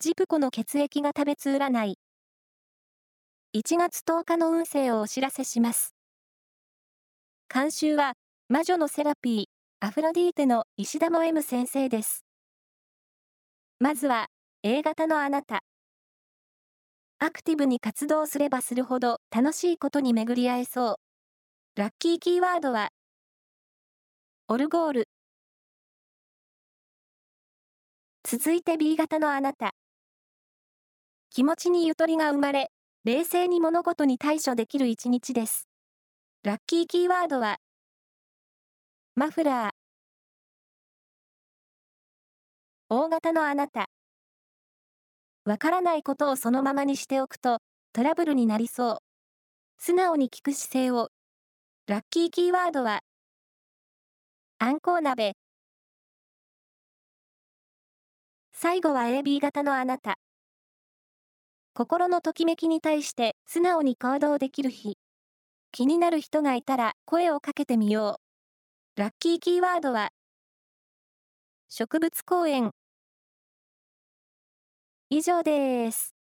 ジプコの血液が食べつ占い。1月10日の運勢をお知らせします。監修は、魔女のセラピー、アフロディーテの石田も M 先生です。まずは、A 型のあなた。アクティブに活動すればするほど楽しいことに巡り合えそう。ラッキーキーワードは、オルゴール。続いて B 型のあなた。気持ちにゆとりが生まれ、冷静に物事に対処できる一日です。ラッキーキーワードは、マフラー。大型のあなた。わからないことをそのままにしておくと、トラブルになりそう。素直に聞く姿勢を。ラッキーキーワードは、あんこう鍋。最後は AB 型のあなた。心のときめきに対して素直に行動できる日。気になる人がいたら声をかけてみよう。ラッキーキーワードは、植物公園。以上です。